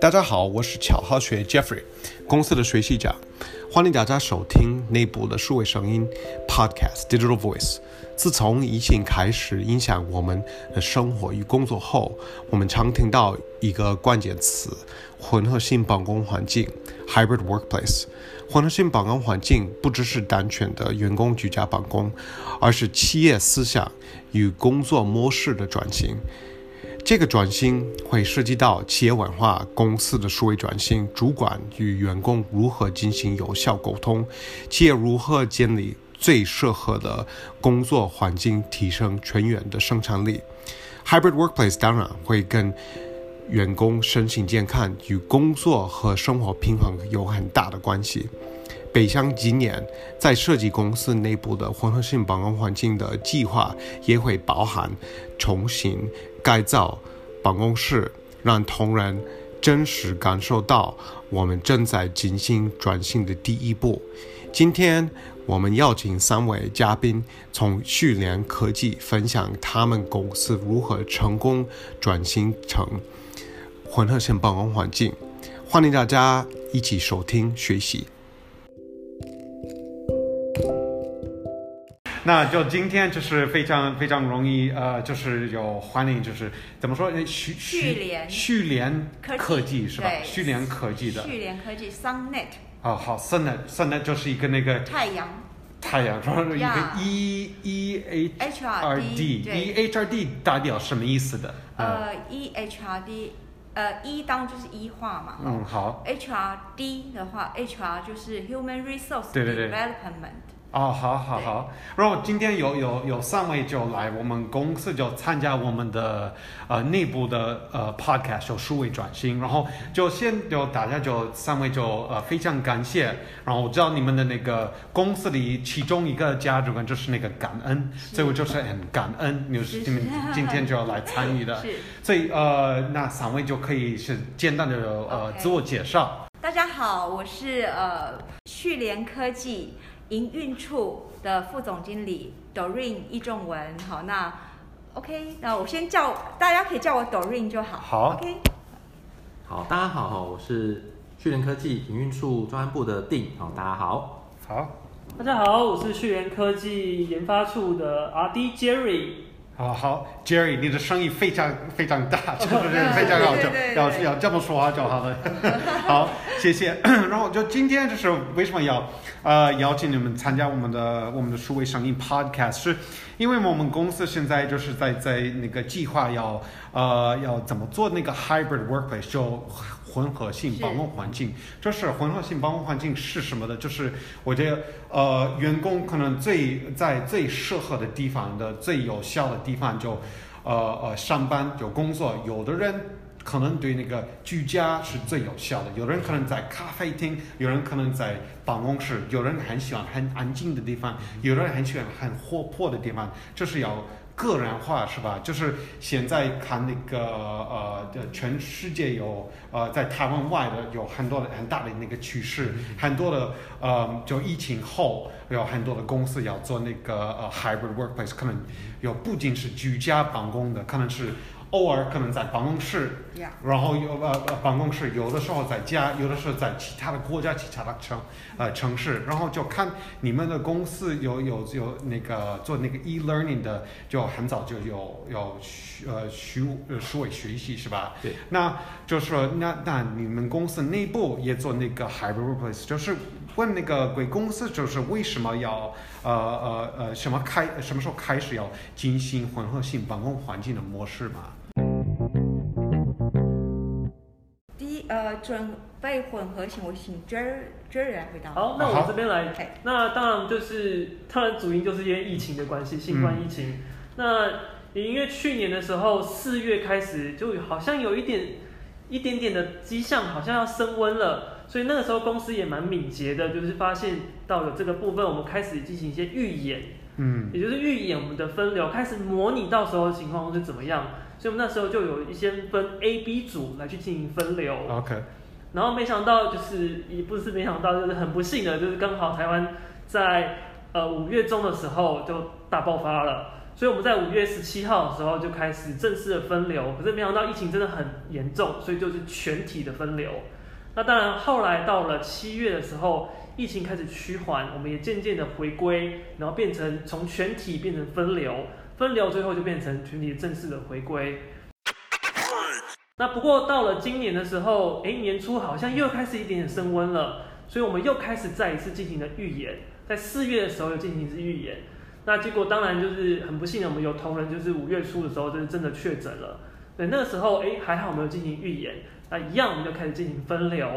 大家好，我是巧好学 Jeffrey，公司的学习长，欢迎大家收听内部的数位声音 Podcast Digital Voice。自从疫情开始影响我们的生活与工作后，我们常听到一个关键词：混合性办公环境 （Hybrid Workplace）。混合性办公环境不只是单纯的员工居家办公，而是企业思想与工作模式的转型。这个转型会涉及到企业文化、公司的数位转型、主管与员工如何进行有效沟通、企业如何建立最适合的工作环境，提升全员的生产力。Hybrid workplace 当然会跟员工身心健康与工作和生活平衡有很大的关系。北向今年在设计公司内部的混合性办公环境的计划，也会包含重新改造办公室，让同仁真实感受到我们正在进行转型的第一步。今天我们邀请三位嘉宾，从旭联科技分享他们公司如何成功转型成混合性办公环境。欢迎大家一起收听学习。那就今天就是非常非常容易，呃，就是有欢迎，就是怎么说？旭旭联旭联科技是吧？旭联科技的。旭联科技 Sunnet。哦，好，Sunnet，Sunnet 就是一个那个太阳。太阳，然后一个 E E H R D，E H R D 代表什么意思的？呃，E H R D，呃，E 当就是 E 化嘛。嗯，好。H R D 的话，H R 就是 Human Resource Development。对对对。哦，好好好，然后今天有有有三位就来我们公司就参加我们的呃内部的呃 podcast 就数位转型，然后就先就大家就三位就呃非常感谢，然后我知道你们的那个公司里其中一个价值观就是那个感恩，所以我就是很感恩，你们今天就要来参与的，所以呃那三位就可以是简单的呃、okay. 自我介绍。大家好，我是呃旭联科技。营运处的副总经理 Doreen 易仲文，好，那 OK，那我先叫大家可以叫我 Doreen 就好。好，OK。好，大家好，我是旭联科技营运处专案部的定，好，大家好。好，大家好，我是旭联科技研发处的 RD Jerry。好好，Jerry，你的声音非常非常大，就是非常好，就要要这么说话就好了。好，谢谢。然后就今天就是为什么要呃邀请你们参加我们的我们的数位声音 Podcast，是因为我们公司现在就是在在那个计划要呃要怎么做那个 Hybrid Workplace 就。混合性办公环境，就是混合性办公环境是什么的？就是我觉得，呃，员工可能最在最适合的地方的最有效的地方就，呃呃，上班就工作。有的人可能对那个居家是最有效的，有的人可能在咖啡厅，有人可能在办公室，有人很喜欢很安静的地方，有的人很喜欢很活泼的地方，就是要。个人化是吧？就是现在看那个呃，全世界有呃，在台湾外的有很多的很大的那个趋势，很多的呃，就疫情后有很多的公司要做那个呃 hybrid workplace，可能有不仅是居家办公的，可能是。偶尔可能在办公室，yeah. 然后有呃呃办公室，有的时候在家，有的时候在其他的国家、其他的城呃城市，然后就看你们的公司有有有那个做那个 e-learning 的，就很早就有有呃虚呃数位学习是吧？对。那就是说，那那你们公司内部也做那个 hybrid workplace，就是问那个贵公司，就是为什么要呃呃呃什么开什么时候开始要进行混合性办公环境的模式嘛？呃，准备混合型，我请 Jerry Jerry 来回答。好，那我这边来。那当然就是，当然主因就是因为疫情的关系，新冠疫情。嗯、那也因为去年的时候四月开始，就好像有一点一点点的迹象，好像要升温了。所以那个时候公司也蛮敏捷的，就是发现到有这个部分，我们开始进行一些预演。嗯。也就是预演我们的分流，开始模拟到时候的情况是怎么样。所以我们那时候就有一些分 A、B 组来去进行分流。OK。然后没想到就是也不是没想到，就是很不幸的，就是刚好台湾在呃五月中的时候就大爆发了，所以我们在五月十七号的时候就开始正式的分流，可是没想到疫情真的很严重，所以就是全体的分流。那当然后来到了七月的时候，疫情开始趋缓，我们也渐渐的回归，然后变成从全体变成分流，分流最后就变成群体正式的回归。那不过到了今年的时候，哎，年初好像又开始一点点升温了，所以我们又开始再一次进行了预演，在四月的时候又进行一次预演。那结果当然就是很不幸的，我们有同仁就是五月初的时候就是真的确诊了。对，那个时候哎还好没有进行预演，那一样我们就开始进行分流。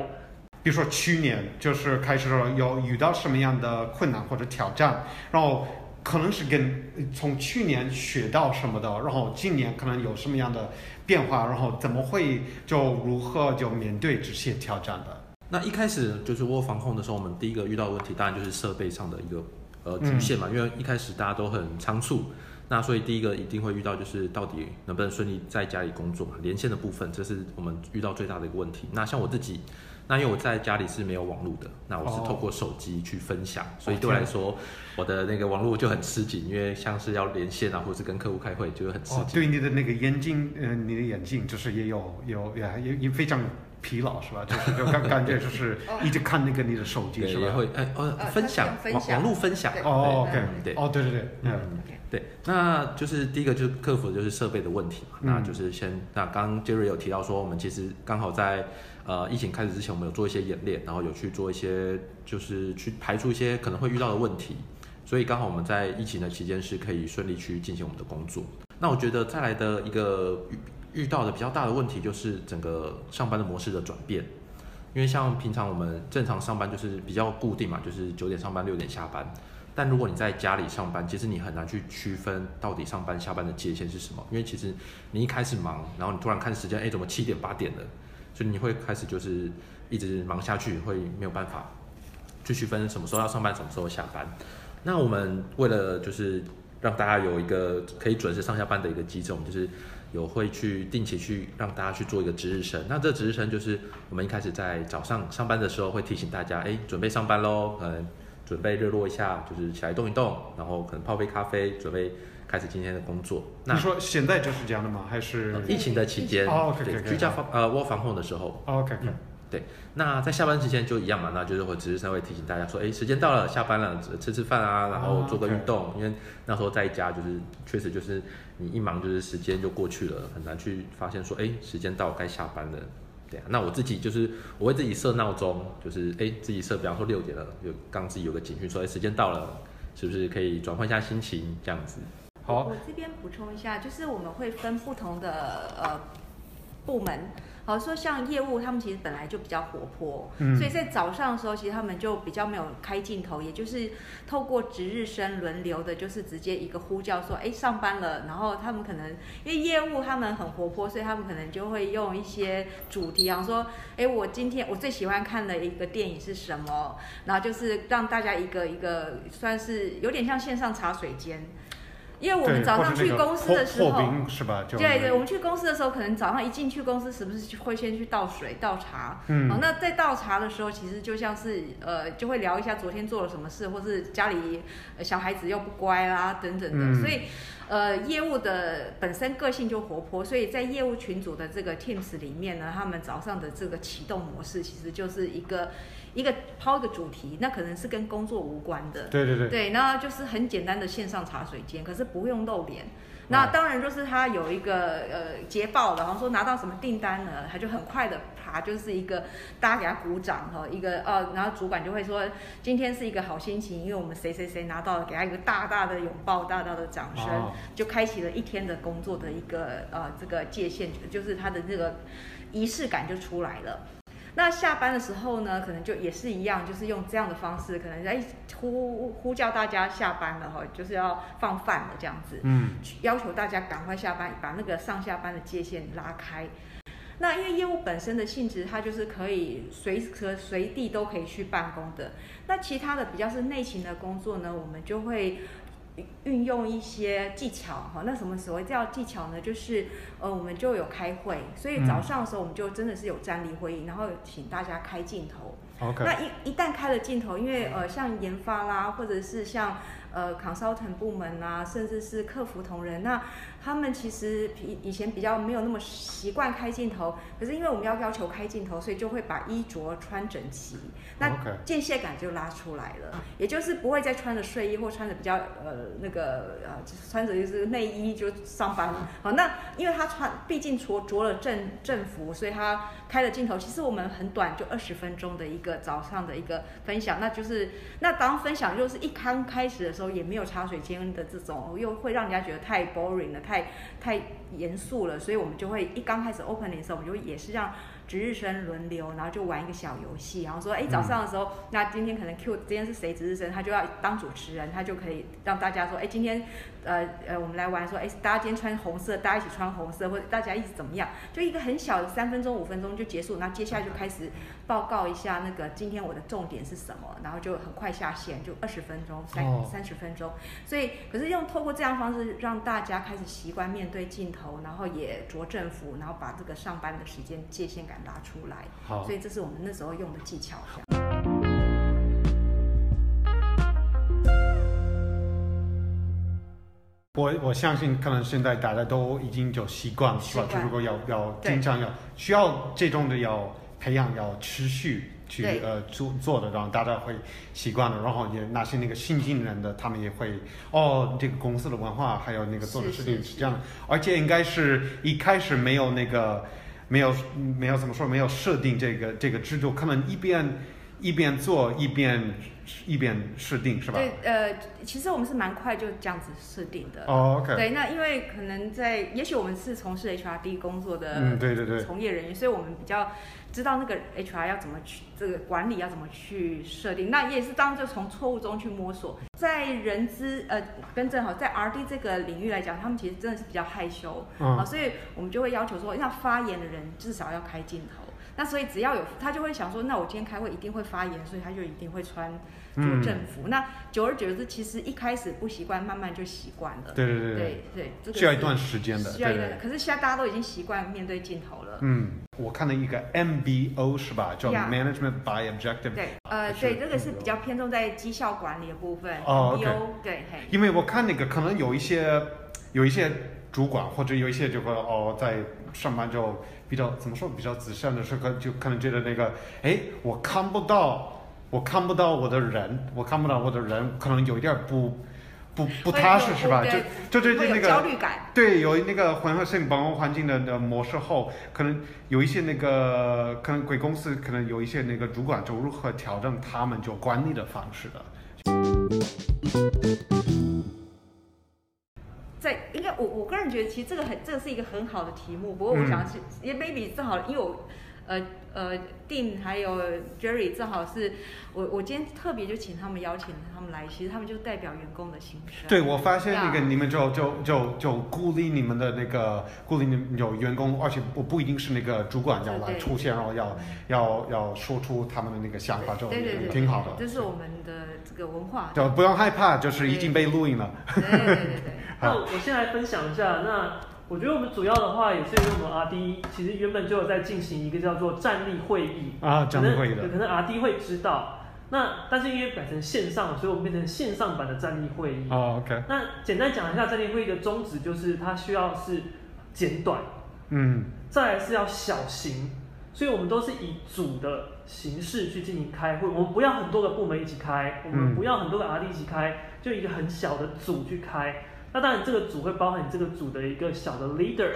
比如说去年就是开始有遇到什么样的困难或者挑战，然后。可能是跟从去年学到什么的，然后今年可能有什么样的变化，然后怎么会就如何就面对这些挑战的？那一开始就是窝防控的时候，我们第一个遇到问题当然就是设备上的一个呃局限嘛，因为一开始大家都很仓促，那所以第一个一定会遇到就是到底能不能顺利在家里工作嘛，连线的部分这是我们遇到最大的一个问题。那像我自己。那因为我在家里是没有网络的，那我是透过手机去分享，哦、所以对我来说，我的那个网络就很吃紧，因为像是要连线啊，或者是跟客户开会，就会很吃紧。哦，对你的那个眼睛，嗯、呃，你的眼睛就是也有有也也也非常疲劳是吧？就是就感感觉就是一直看那个你的手机是吧？也会哎哦分享网网络分享。哦，OK。对。哦对对对嗯。对，那就是第一个就是克服的就是设备的问题嘛，嗯、那就是先那刚刚 Jerry 有提到说，我们其实刚好在呃疫情开始之前，我们有做一些演练，然后有去做一些就是去排除一些可能会遇到的问题，所以刚好我们在疫情的期间是可以顺利去进行我们的工作。那我觉得再来的一个遇遇到的比较大的问题就是整个上班的模式的转变，因为像平常我们正常上班就是比较固定嘛，就是九点上班六点下班。但如果你在家里上班，其实你很难去区分到底上班下班的界限是什么，因为其实你一开始忙，然后你突然看时间，哎，怎么七点八点了？所以你会开始就是一直忙下去，会没有办法去区分什么时候要上班，什么时候下班。那我们为了就是让大家有一个可以准时上下班的一个机制，我们就是有会去定期去让大家去做一个值日生。那这值日生就是我们一开始在早上上班的时候会提醒大家，哎，准备上班喽，嗯。准备热络一下，就是起来动一动，然后可能泡杯咖啡，准备开始今天的工作。那你说现在就是这样的吗？还是疫情的期间？哦，OK，对，居家防呃窝防控的时候。OK，嗯，对。那在下班之前就一样嘛，那就是我只是稍微提醒大家说，哎，时间到了，下班了，吃吃饭啊，然后做个运动，因为那时候在家就是确实就是你一忙就是时间就过去了，很难去发现说，哎，时间到该下班了。对啊，那我自己就是我会自己设闹钟，就是哎自己设，比方说六点了，就刚自己有个警讯说哎时间到了，是不是可以转换一下心情这样子？好，我这边补充一下，就是我们会分不同的呃部门。好说，像业务，他们其实本来就比较活泼，嗯、所以在早上的时候，其实他们就比较没有开镜头，也就是透过值日生轮流的，就是直接一个呼叫说，哎，上班了。然后他们可能因为业务他们很活泼，所以他们可能就会用一些主题，啊，说，哎，我今天我最喜欢看的一个电影是什么？然后就是让大家一个一个算是有点像线上茶水间。因为我们早上去公司的时候，对对，我们去公司的时候，可能早上一进去公司，是不是会先去倒水、倒茶？嗯，哦，那在倒茶的时候，其实就像是呃，就会聊一下昨天做了什么事，或是家里小孩子又不乖啦等等的，嗯、所以。呃，业务的本身个性就活泼，所以在业务群组的这个 Teams 里面呢，他们早上的这个启动模式其实就是一个一个抛个主题，那可能是跟工作无关的。对对对。对，那就是很简单的线上茶水间，可是不用露脸。那当然就是他有一个呃捷报，然后说拿到什么订单了，他就很快的爬，就是一个大家给他鼓掌哈，一个呃，然后主管就会说今天是一个好心情，因为我们谁谁谁拿到了，给他一个大大的拥抱，大大的掌声，就开启了一天的工作的一个呃这个界限，就是他的这个仪式感就出来了。那下班的时候呢，可能就也是一样，就是用这样的方式，可能在呼呼叫大家下班了哈，就是要放饭了这样子，嗯，要求大家赶快下班，把那个上下班的界限拉开。那因为业务本身的性质，它就是可以随时随地都可以去办公的。那其他的比较是内勤的工作呢，我们就会。运用一些技巧哈，那什么所谓叫技巧呢？就是呃，我们就有开会，所以早上的时候我们就真的是有站立会议，然后请大家开镜头，OK。那一一旦开了镜头，因为呃像研发啦，或者是像呃 consultant 部门啊，甚至是客服同仁，那他们其实以以前比较没有那么习惯开镜头，可是因为我们要要求开镜头，所以就会把衣着穿整齐，那间歇感就拉出来了，也就是不会再穿着睡衣或穿着比较呃那个呃穿着就是内衣就上班。好，那因为他穿毕竟着着了正正服，所以他开了镜头。其实我们很短，就二十分钟的一个个早上的一个分享，那就是那当分享就是一刚开始的时候也没有茶水间的这种，又会让人家觉得太 boring 了，太。太太严肃了，所以我们就会一刚开始 opening 的时候，我们就也是让值日生轮流，然后就玩一个小游戏，然后说，哎，早上的时候，嗯、那今天可能 Q 今天是谁值日生，他就要当主持人，他就可以让大家说，哎，今天。呃呃，我们来玩说，哎，大家今天穿红色，大家一起穿红色，或者大家一起怎么样？就一个很小的三分钟、五分钟就结束，那接下来就开始报告一下那个今天我的重点是什么，然后就很快下线，就二十分钟、三三十分钟。所以，可是用透过这样方式让大家开始习惯面对镜头，然后也着政府，然后把这个上班的时间界限感拉出来。好，所以这是我们那时候用的技巧。我我相信，可能现在大家都已经就习惯了，是吧？就如果要要经常要需要这种的要培养，要持续去呃做做的，然后大家会习惯了。然后也那些那个新进人的，他们也会哦，这个公司的文化还有那个做的事情是这样，而且应该是一开始没有那个没有没有怎么说没有设定这个这个制度，可能一边一边做一边。一边试定是吧？对，呃，其实我们是蛮快就这样子设定的。哦、oh，OK。对，那因为可能在，也许我们是从事 HRD 工作的，嗯，对对对，从业人员，所以我们比较知道那个 HR 要怎么去，这个管理要怎么去设定。那也是当就从错误中去摸索。在人资，呃，跟正好在 RD 这个领域来讲，他们其实真的是比较害羞，啊、嗯，所以我们就会要求说，要发言的人至少要开镜头。那所以只要有他就会想说，那我今天开会一定会发言，所以他就一定会穿着正服。嗯、那久而久之，其实一开始不习惯，慢慢就习惯了。对对对对对，这个需要一段时间的。需要一段，可是现在大家都已经习惯面对镜头了。嗯，我看了一个 MBO 是吧？叫 Management by Objective。对，呃，对，这个是比较偏重在绩效管理的部分。哦，MBO，对。因为我看那个可能有一些有一些主管或者有一些就会哦在上班就。比较怎么说？比较自信的时候，就可能觉得那个，哎，我看不到，我看不到我的人，我看不到我的人，可能有一点不，不不踏实，是吧？就就对那个焦虑感。对，有那个混合性办公环境的的模式后，可能有一些那个，可能贵公司可能有一些那个主管就如何调整他们就管理的方式的。其实这个很这个是一个很好的题目。不过我想是，也 maybe 正好，因为我呃呃 Dean 还有 Jerry 正好是我我今天特别就请他们邀请他们来，其实他们就代表员工的心声。对，我发现那个你们就就就就鼓励你们的那个鼓励你们有员工，而且不不一定是那个主管要来出现，然后要要要说出他们的那个想法，就挺好的。这是我们的这个文化。就不用害怕，就是已经被录音了。对对对对。那我先来分享一下，那我觉得我们主要的话也是因为我们 RD 其实原本就有在进行一个叫做站立会议啊，站立会议的，可能 RD 会知道。那但是因为改成线上，所以我们变成线上版的站立会议。哦，OK。那简单讲一下站立会议的宗旨，就是它需要是简短，嗯，再来是要小型，所以我们都是以组的形式去进行开会，我们不要很多个部门一起开，我们不要很多个 RD 一起开，就一个很小的组去开。那当然，这个组会包含你这个组的一个小的 leader。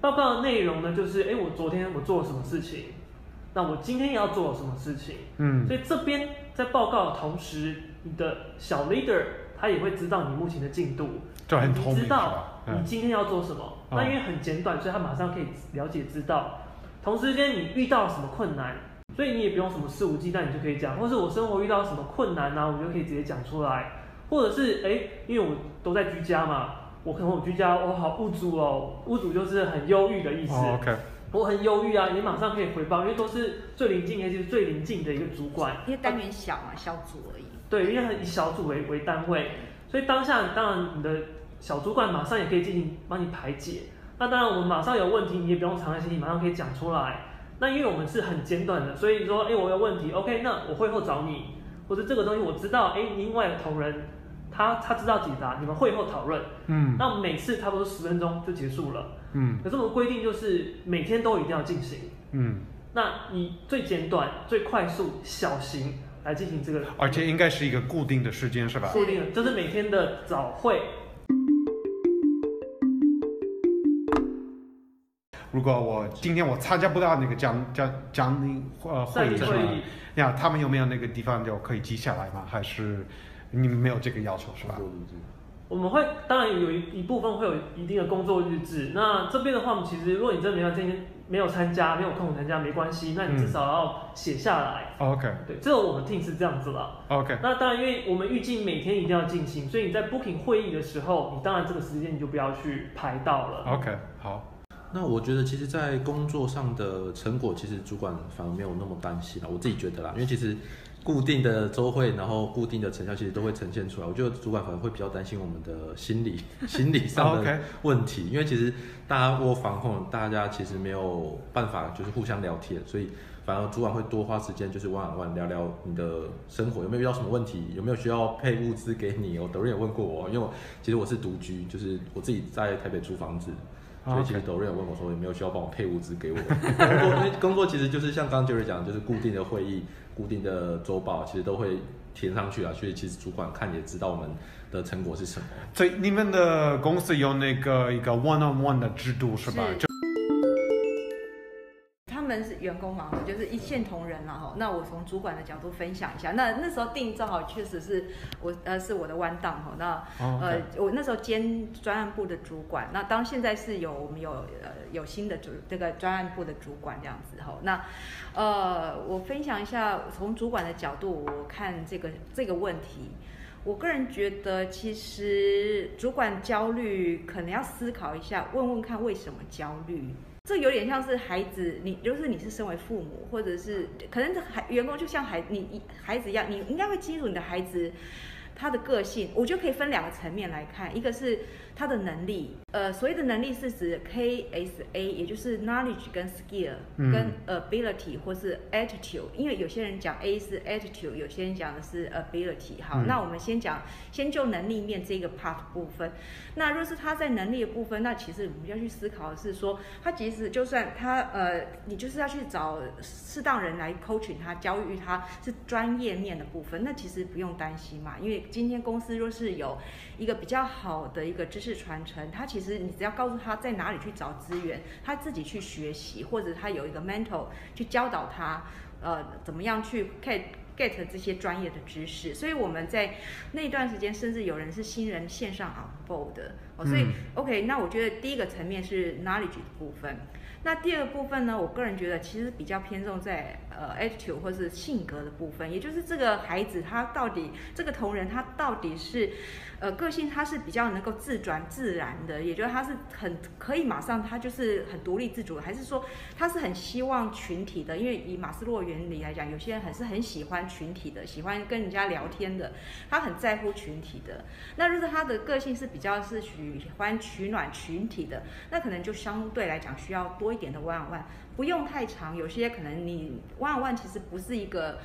报告的内容呢，就是哎，我昨天我做了什么事情，那我今天要做什么事情？嗯，所以这边在报告的同时，你的小 leader 他也会知道你目前的进度，就很透明，你知道你今天要做什么。嗯、那因为很简短，所以他马上可以了解知道。同时间你遇到了什么困难，所以你也不用什么肆无忌惮，你就可以讲，或是我生活遇到什么困难呢、啊，我就可以直接讲出来。或者是哎，因为我都在居家嘛，我可能我居家，我好无助哦，无助就是很忧郁的意思。Oh, OK，我很忧郁啊，你马上可以回报，因为都是最临近，也就是最临近的一个主管。因为单元小嘛，小组而已。对，因为以小组为为单位，所以当下当然你的小主管马上也可以进行帮你排解。那当然我们马上有问题，你也不用藏在心里，马上可以讲出来。那因为我们是很简短的，所以说，哎，我有问题，OK，那我会后找你，或者这个东西我知道，哎，另外同仁他他知道解答，你们会后讨论，嗯，那每次差不多十分钟就结束了，嗯，可是我们规定就是每天都一定要进行，嗯，那以最简短、最快速、小型来进行这个，而且应该是一个固定的时间，是吧？固定的，就是每天的早会。如果我今天我参加不到那个讲讲讲你呃会议是吧？呀，他们有没有那个地方就可以记下来吗？还是你们没有这个要求是吧？我们会当然有一一部分会有一定的工作日志。那这边的话，我们其实如果你真的没有今天没有参加，没有空参加没关系，那你至少要写下来。嗯、OK。对，这个我们 team 是这样子了。OK。那当然，因为我们预计每天一定要进行，所以你在 booking 会议的时候，你当然这个时间你就不要去排到了。OK，好。那我觉得，其实，在工作上的成果，其实主管反而没有那么担心了。我自己觉得啦，因为其实固定的周会，然后固定的成效，其实都会呈现出来。我觉得主管反而会比较担心我们的心理、心理上的 问题，因为其实大家窝防控，大家其实没有办法就是互相聊天，所以反而主管会多花时间，就是 on one 聊聊你的生活有没有遇到什么问题，有没有需要配物资给你。我德瑞也问过我，因为我其实我是独居，就是我自己在台北租房子。所以其实 Doreen 问我说有没有需要帮我配物资给我？工作因为工作其实就是像刚刚 Jerry 讲，就是固定的会议、固定的周报，其实都会填上去啊。所以其实主管看也知道我们的成果是什么。所以你们的公司有那个一个 one on one 的制度是吧？工嘛，就是一线同仁了哈。那我从主管的角度分享一下，那那时候定正好确实是我呃是我的弯档哈。那呃我那时候兼专案部的主管，那当现在是有我们有呃有新的主这个专案部的主管这样子哈。那呃我分享一下从主管的角度我看这个这个问题，我个人觉得其实主管焦虑可能要思考一下，问问看为什么焦虑。这有点像是孩子，你就是你是身为父母，或者是可能这孩员工就像孩你孩子一样，你应该会清楚你的孩子他的个性。我觉得可以分两个层面来看，一个是。他的能力，呃，所谓的能力是指 KSA，也就是 knowledge 跟 skill，跟 ability 或是 attitude。因为有些人讲 A 是 attitude，有些人讲的是 ability。好，嗯、那我们先讲，先就能力面这个 part 部分。那若是他在能力的部分，那其实我们要去思考的是说，他即使就算他呃，你就是要去找适当人来 coaching 他，教育他是专业面的部分，那其实不用担心嘛，因为今天公司若是有一个比较好的一个知识。传承，他其实你只要告诉他在哪里去找资源，他自己去学习，或者他有一个 mentor 去教导他，呃，怎么样去 get get 这些专业的知识。所以我们在那段时间，甚至有人是新人线上 on board 的，哦，所以、嗯、OK，那我觉得第一个层面是 knowledge 的部分。那第二部分呢，我个人觉得其实比较偏重在呃 attitude 或是性格的部分，也就是这个孩子他到底这个同仁他到底是呃个性他是比较能够自转自然的，也就是他是很可以马上他就是很独立自主的，还是说他是很希望群体的？因为以马斯洛原理来讲，有些人还是很喜欢群体的，喜欢跟人家聊天的，他很在乎群体的。那如果他的个性是比较是喜欢取暖群体的，那可能就相对来讲需要多。一点的 one on one，不用太长。有些可能你 on one 其实不是一个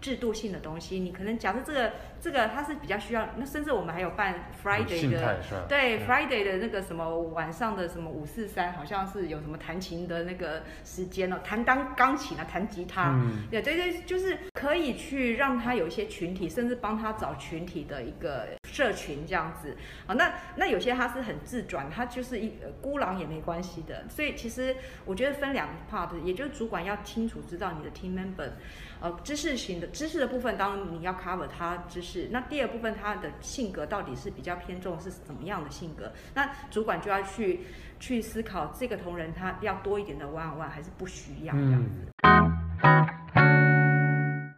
制度性的东西，你可能假设这个这个它是比较需要，那甚至我们还有办 Friday 的，对 Friday 的那个什么晚上的什么五四三，好像是有什么弹琴的那个时间哦，弹当钢琴啊，弹吉他，嗯、对对对，就是可以去让他有一些群体，甚至帮他找群体的一个。社群这样子，啊，那那有些他是很自转，他就是一孤狼也没关系的。所以其实我觉得分两个 part，也就是主管要清楚知道你的 team member，呃，知识型的知识的部分，当然你要 cover 他知识。那第二部分他的性格到底是比较偏重是怎么样的性格？那主管就要去去思考这个同仁他要多一点的 one on one 还是不需要这样子。嗯、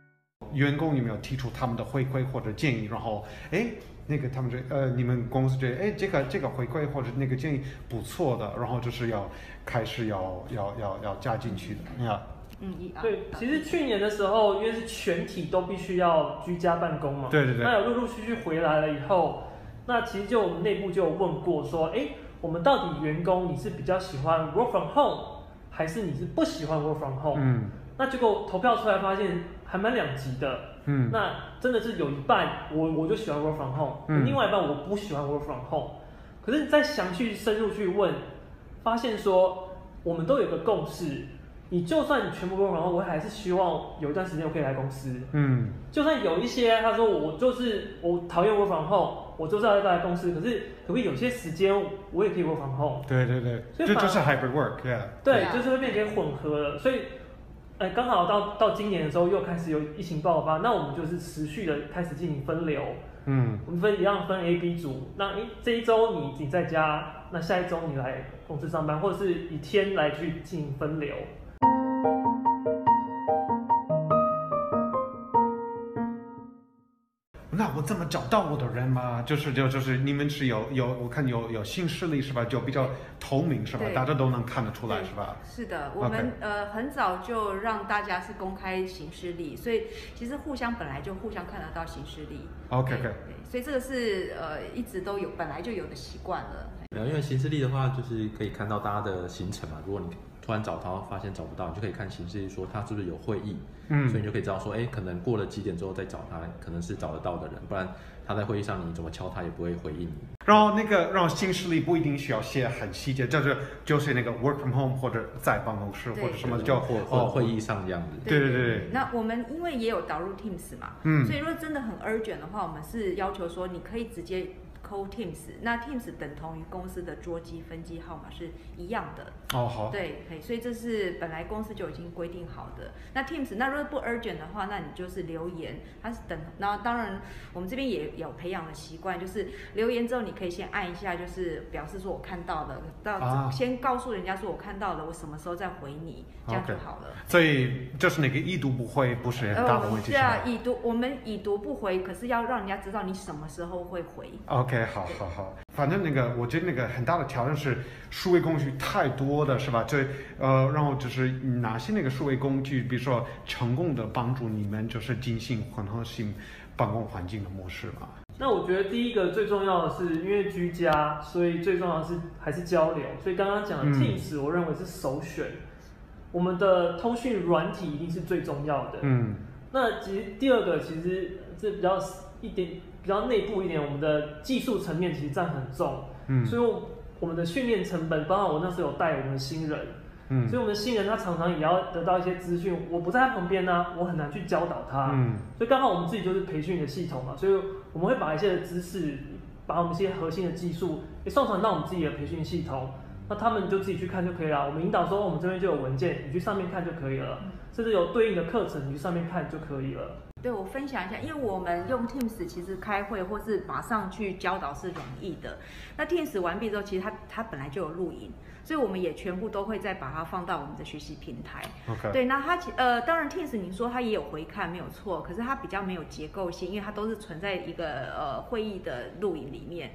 员工有没有提出他们的回馈或者建议？然后，哎。那个他们这呃，你们公司觉得哎，这个这个回馈或者那个建议不错的，然后就是要开始要要要要加进去的，你看。嗯，对，其实去年的时候，因为是全体都必须要居家办公嘛，对对对。那有陆陆续续回来了以后，那其实就我们内部就有问过说，哎，我们到底员工你是比较喜欢 work from home？还是你是不喜欢 work from home？嗯，那结果投票出来发现还蛮两极的。嗯，那真的是有一半我我就喜欢 work from home，、嗯、另外一半我不喜欢 work from home。可是你再详细深入去问，发现说我们都有个共识。你就算你全部 work from home，我还是希望有一段时间我可以来公司。嗯，就算有一些他说我就是我讨厌 work from home，我就是要来公司。可是可不可以有些时间我也可以 work from home？对对对，这就，就是 hybrid work，yeah。对，就是会变成混合了。所以，哎，刚好到到今年的时候又开始有疫情爆发，那我们就是持续的开始进行分流。嗯，我们分一样分 A、B 组。那一，这一周你你在家，那下一周你来公司上班，或者是以天来去进行分流。那我怎么找到我的人嘛？就是就就是你们是有有我看有有新势力是吧？就比较透明是吧？大家都能看得出来是吧？是的，我们、呃很早就让大家是公开行事历，所以其实互相本来就互相看得到行事历。OK OK。所以这个是呃一直都有本来就有的习惯了。没有，因为行事历的话就是可以看到大家的行程嘛。如果你突然找他发现找不到，你就可以看行事历说他是不是有会议，嗯，所以你就可以知道说，哎，可能过了几点之后再找他，可能是找得到的人，不然他在会议上你怎么敲他也不会回应你。然后那个，让新势力不一定需要写很细节，就是就是那个 work from home 或者在办公室或者什么叫或或会议上这样子。对对对对。那我们因为也有导入 Teams 嘛，嗯，所以如果真的很 urgent 的话，我们是要求说你可以直接。Call Teams，那 Teams 等同于公司的桌机分机号码是一样的。哦，好。对，可以，所以这是本来公司就已经规定好的。那 Teams，那如果不 urgent 的话，那你就是留言，它是等。然后当然，我们这边也有培养的习惯，就是留言之后你可以先按一下，就是表示说我看到了，到、啊、先告诉人家说我看到了，我什么时候再回你，这样就好了。Okay. 所以就是那个已读不回不是很大的问题。对、呃、啊，已读我们已读不回，可是要让人家知道你什么时候会回。OK。好好好，反正那个，我觉得那个很大的挑战是数位工具太多的是吧？这呃，然后就是哪些那个数位工具，比如说成功的帮助你们就是进行混合性办公环境的模式嘛？那我觉得第一个最重要的是，因为居家，所以最重要的是还是交流。所以刚刚讲的 Teams，我认为是首选。嗯、我们的通讯软体一定是最重要的。嗯。那其实第二个其实这比较一点。比较内部一点，我们的技术层面其实占很重，嗯，所以我们的训练成本，包括我那时候有带我们的新人，嗯，所以我们的新人他常常也要得到一些资讯，我不在他旁边呢、啊，我很难去教导他，嗯，所以刚好我们自己就是培训的系统嘛，所以我们会把一些的知识，把我们一些核心的技术也上传到我们自己的培训系统，那他们就自己去看就可以了，我们引导说我们这边就有文件，你去上面看就可以了，甚至有对应的课程，你去上面看就可以了。对，我分享一下，因为我们用 Teams 其实开会或是马上去教导是容易的。那 Teams 完毕之后，其实它它本来就有录影，所以我们也全部都会再把它放到我们的学习平台。OK。对，那它其呃，当然 Teams 你说它也有回看没有错，可是它比较没有结构性，因为它都是存在一个呃会议的录影里面。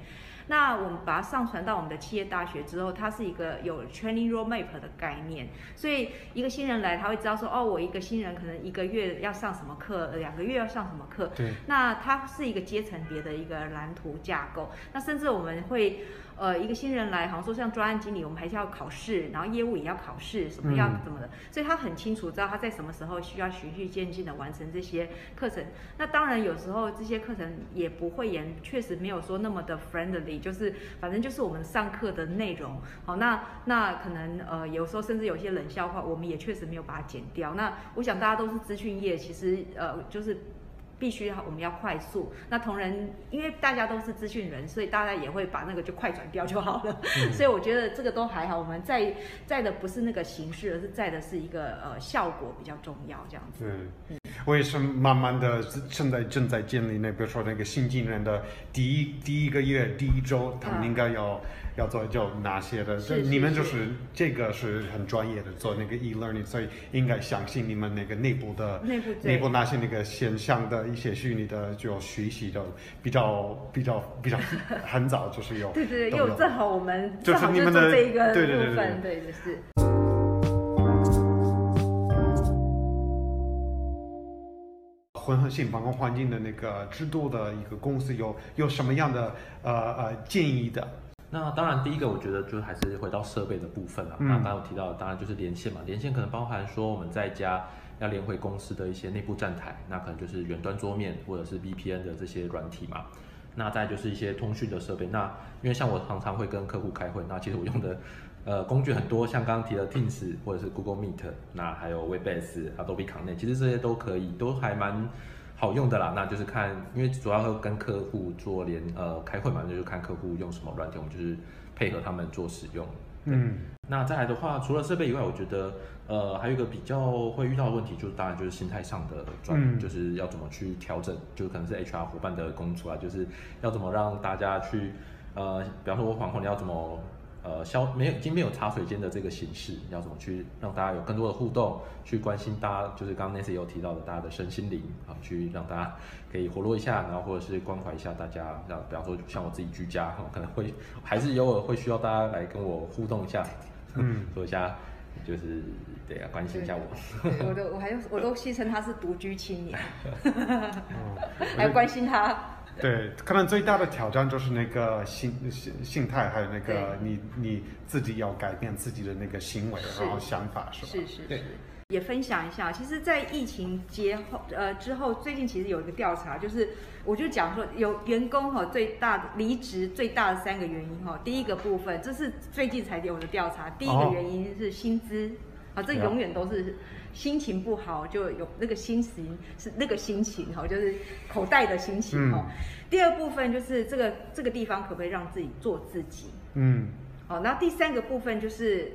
那我们把它上传到我们的企业大学之后，它是一个有 training roadmap 的概念，所以一个新人来，他会知道说，哦，我一个新人可能一个月要上什么课，两个月要上什么课。对。那它是一个阶层别的一个蓝图架构。那甚至我们会。呃，一个新人来，好像说像专案经理，我们还是要考试，然后业务也要考试，什么要怎么的，嗯，所以他很清楚知道他在什么时候需要循序渐进的完成这些课程。那当然有时候这些课程也不会严，确实没有说那么的 friendly，就是反正就是我们上课的内容。好，那那可能呃有时候甚至有些冷笑话，我们也确实没有把它剪掉。那我想大家都是资讯业，其实呃就是。必须要我们要快速，那同仁因为大家都是资讯人，所以大家也会把那个就快转掉就好了。嗯、所以我觉得这个都还好。我们在在的不是那个形式，而是在的是一个呃效果比较重要这样子。嗯，我也是慢慢的现在正在建立那比如说那个新进人的第一第一个月第一周，他们应该要。嗯要做就哪些的？是是是，你们就是这个是很专业的做那个 e-learning，所以应该相信你们那个内部的内部内部那些那个现象的一些虚拟的就学习的比较比较比较很早就是有对对对，有正好我们就是你们的这一个部分，对对对对，对，对，对是。混合性办公环境的那个制度的一个公司有有什么样的呃呃建议的？那当然，第一个我觉得就还是回到设备的部分了。嗯、那刚刚有提到的，当然就是连线嘛，连线可能包含说我们在家要连回公司的一些内部站台，那可能就是远端桌面或者是 VPN 的这些软体嘛。那再就是一些通讯的设备。那因为像我常常会跟客户开会，那其实我用的呃工具很多，像刚刚提的 Teams 或者是 Google Meet，那还有 Webex、Adobe Connect，其实这些都可以，都还蛮。好用的啦，那就是看，因为主要会跟客户做连呃开会嘛，那就是看客户用什么软件，我们就是配合他们做使用。嗯，那再来的话，除了设备以外，我觉得呃还有一个比较会遇到的问题，就是当然就是心态上的转，嗯、就是要怎么去调整，就可能是 HR 伙伴的工作啊，就是要怎么让大家去呃，比方说我访问你要怎么。呃，消没有已经没有茶水间的这个形式，要怎么去让大家有更多的互动，去关心大家，就是刚刚 Nancy 有提到的大家的身心灵啊，去让大家可以活络一下，然后或者是关怀一下大家，像比方说像我自己居家，可能会还是偶尔会需要大家来跟我互动一下，嗯，说一下就是对啊，关心一下我，我都我还我都戏称他是独居青年 还关心他。对，可能最大的挑战就是那个心心心态，还有那个你你自己要改变自己的那个行为，然后想法是吧？是是是。也分享一下，其实，在疫情节后呃之后，最近其实有一个调查，就是我就讲说，有员工哈最大的离职最大的三个原因哈，第一个部分这是最近才有的调查，第一个原因是薪资。哦啊，这永远都是心情不好就有那个心情是那个心情哈，就是口袋的心情哈。嗯、第二部分就是这个这个地方可不可以让自己做自己？嗯。好，那第三个部分就是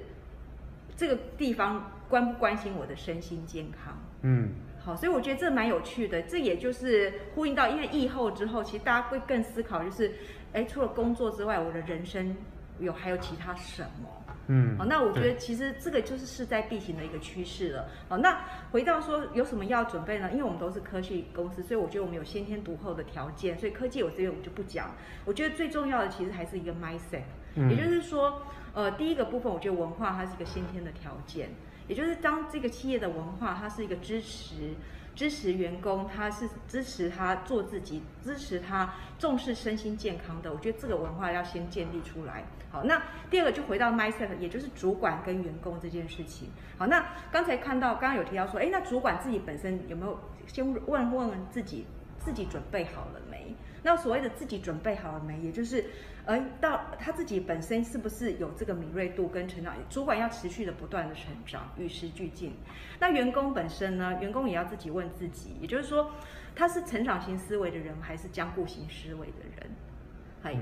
这个地方关不关心我的身心健康？嗯。好，所以我觉得这蛮有趣的，这也就是呼应到，因为疫后之后，其实大家会更思考，就是哎，除了工作之外，我的人生有还有其他什么？嗯，好，那我觉得其实这个就是势在必行的一个趋势了。好，那回到说有什么要准备呢？因为我们都是科技公司，所以我觉得我们有先天独厚的条件。所以科技我这边我们就不讲。我觉得最重要的其实还是一个 mindset，也就是说，呃，第一个部分我觉得文化它是一个先天的条件，也就是当这个企业的文化它是一个支持。支持员工，他是支持他做自己，支持他重视身心健康的。我觉得这个文化要先建立出来。好，那第二个就回到 mindset，也就是主管跟员工这件事情。好，那刚才看到，刚刚有提到说，哎，那主管自己本身有没有先问问问自己，自己准备好了没？那所谓的自己准备好了没，也就是，而，到他自己本身是不是有这个敏锐度跟成长？主管要持续的不断的成长，与时俱进。那员工本身呢？员工也要自己问自己，也就是说，他是成长型思维的人，还是僵固型思维的人？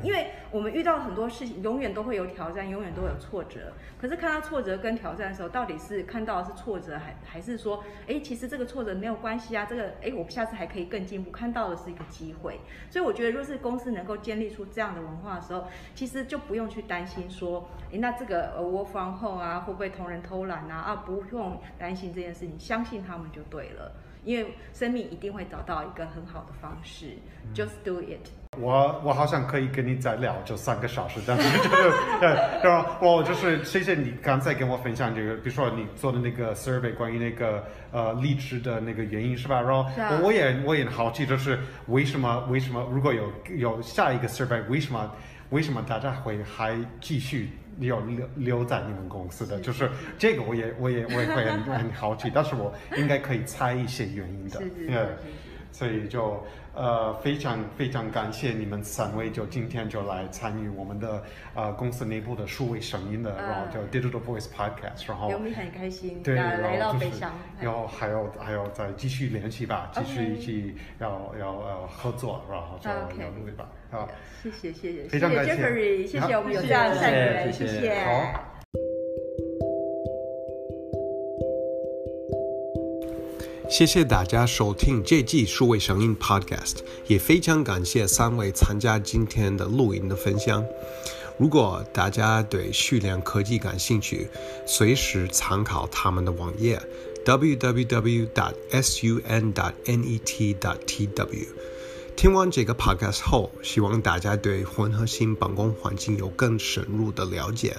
因为我们遇到很多事情，永远都会有挑战，永远都有挫折。可是看到挫折跟挑战的时候，到底是看到的是挫折，还还是说，哎，其实这个挫折没有关系啊，这个，哎，我下次还可以更进步。看到的是一个机会。所以我觉得，若是公司能够建立出这样的文化的时候，其实就不用去担心说，哎，那这个呃，work from home 啊，会不会同仁偷懒啊？啊，不用担心这件事情，相信他们就对了。因为生命一定会找到一个很好的方式，just do it。我我好像可以跟你再聊就三个小时，但是这个对，然后？我就是谢谢你刚才跟我分享这个，比如说你做的那个 survey 关于那个呃离职的那个原因是吧？然后我也我也好奇，就是为什么为什么如果有有下一个 survey，为什么为什么大家会还继续？有留留在你们公司的，就是这个，我也我也我也会很 很好奇，但是我应该可以猜一些原因的，对，所以就呃非常非常感谢你们三位，就今天就来参与我们的呃公司内部的数位声音的，然后叫 Digital Voice Podcast，然后我们很开心，对，来到北上，然后还有还有再继续联系吧，继续一起要要呃合作，然后就要努力吧。好，谢谢谢谢，非常感谢，谢谢 Jeffrey，谢谢我们有这样的善缘，谢谢。好，谢谢大家收听这季数位声音 Podcast，也非常感谢三位参加今天的录音的分享。如果大家对序联科技感兴趣，随时参考他们的网页 www.sun.net.tw。听完这个 podcast 后，希望大家对混合型办公环境有更深入的了解。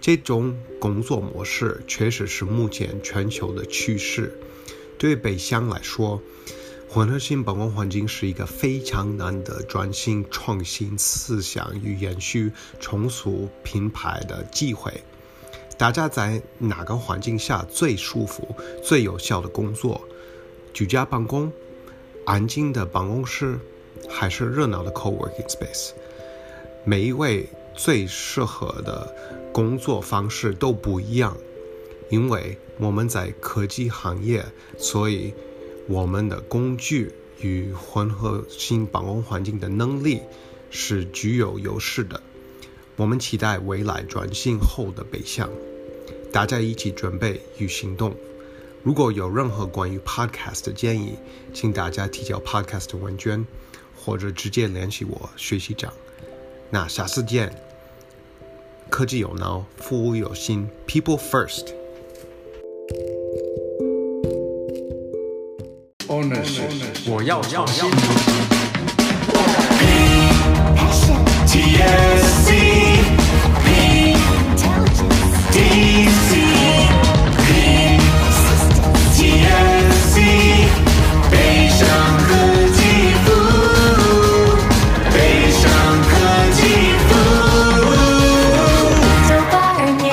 这种工作模式确实是目前全球的趋势。对北乡来说，混合型办公环境是一个非常难得转型创新思想与延续重塑品牌的机会。大家在哪个环境下最舒服、最有效的工作？居家办公、安静的办公室，还是热闹的 co-working space？每一位最适合的工作方式都不一样，因为我们在科技行业，所以。我们的工具与混合型办公环境的能力是具有优势的。我们期待未来转型后的北向，大家一起准备与行动。如果有任何关于 Podcast 的建议，请大家提交 Podcast 问卷，或者直接联系我学习长。那下次见。科技有脑，服务有心，People First。我要创新。北向科技服务，北向科技服务。走吧二年，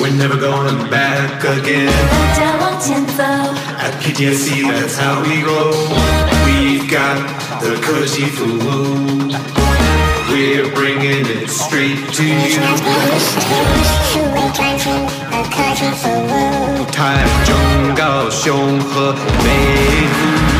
We're never going back again。大家往前走。At PTSC, that's how we roll. We've got the 科技服务，We're bringing it straight to you. 数位转型和科技服务，台中、高雄和北部。